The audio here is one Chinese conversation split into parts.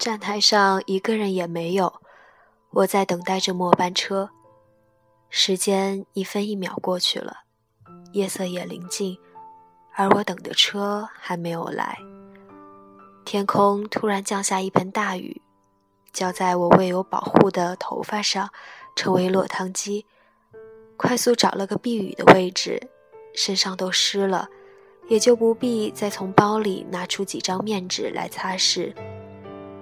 站台上一个人也没有，我在等待着末班车。时间一分一秒过去了，夜色也临近，而我等的车还没有来。天空突然降下一盆大雨，浇在我未有保护的头发上，成为落汤鸡。快速找了个避雨的位置，身上都湿了，也就不必再从包里拿出几张面纸来擦拭。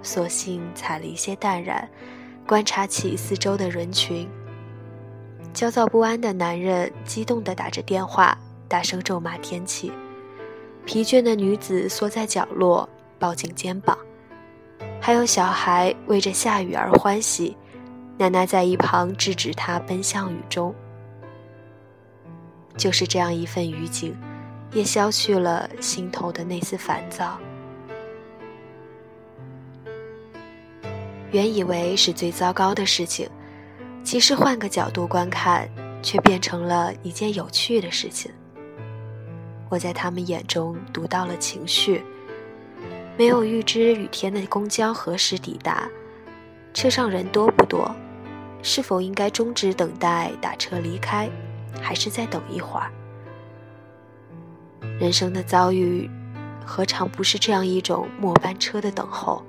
索性踩了一些淡然，观察起四周的人群。焦躁不安的男人激动地打着电话，大声咒骂天气；疲倦的女子缩在角落，抱紧肩膀；还有小孩为着下雨而欢喜，奶奶在一旁制止他奔向雨中。就是这样一份雨景，也消去了心头的那丝烦躁。原以为是最糟糕的事情，其实换个角度观看，却变成了一件有趣的事情。我在他们眼中读到了情绪。没有预知雨天的公交何时抵达，车上人多不多，是否应该终止等待打车离开，还是再等一会儿？人生的遭遇，何尝不是这样一种末班车的等候？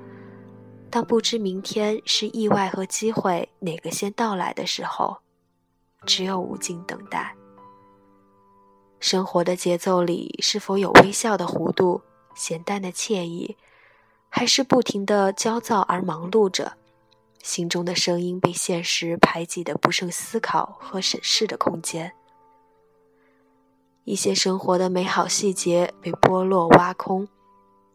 当不知明天是意外和机会哪个先到来的时候，只有无尽等待。生活的节奏里，是否有微笑的弧度、咸淡的惬意，还是不停的焦躁而忙碌着？心中的声音被现实排挤的不剩思考和审视的空间。一些生活的美好细节被剥落挖空。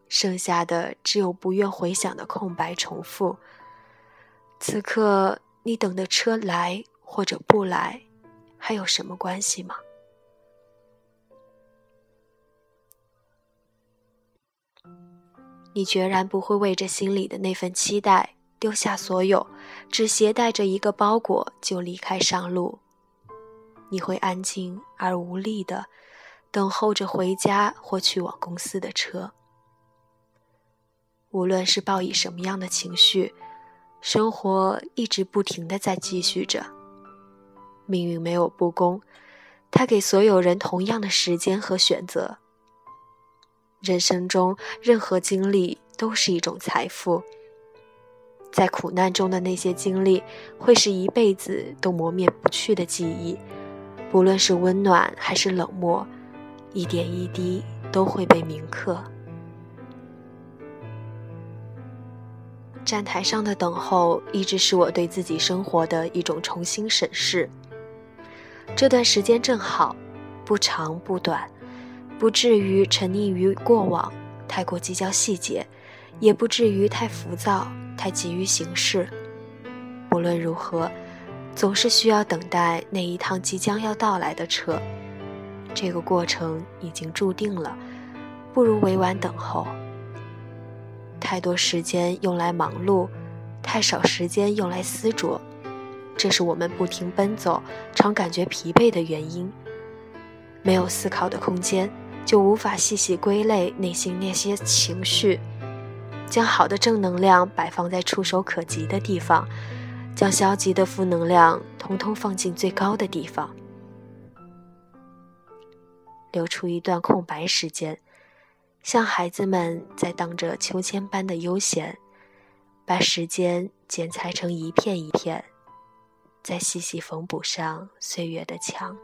剩下的只有不愿回想的空白重复。此刻，你等的车来或者不来，还有什么关系吗？你决然不会为着心里的那份期待丢下所有，只携带着一个包裹就离开上路。你会安静而无力的等候着回家或去往公司的车。无论是抱以什么样的情绪，生活一直不停的在继续着。命运没有不公，他给所有人同样的时间和选择。人生中任何经历都是一种财富，在苦难中的那些经历，会是一辈子都磨灭不去的记忆。不论是温暖还是冷漠，一点一滴都会被铭刻。站台上的等候，一直是我对自己生活的一种重新审视。这段时间正好，不长不短，不至于沉溺于过往，太过计较细节，也不至于太浮躁，太急于行事。无论如何，总是需要等待那一趟即将要到来的车。这个过程已经注定了，不如委婉等候。太多时间用来忙碌，太少时间用来思酌，这是我们不停奔走常感觉疲惫的原因。没有思考的空间，就无法细细归类内心那些情绪，将好的正能量摆放在触手可及的地方，将消极的负能量通通放进最高的地方，留出一段空白时间。像孩子们在荡着秋千般的悠闲，把时间剪裁成一片一片，再细细缝补上岁月的墙。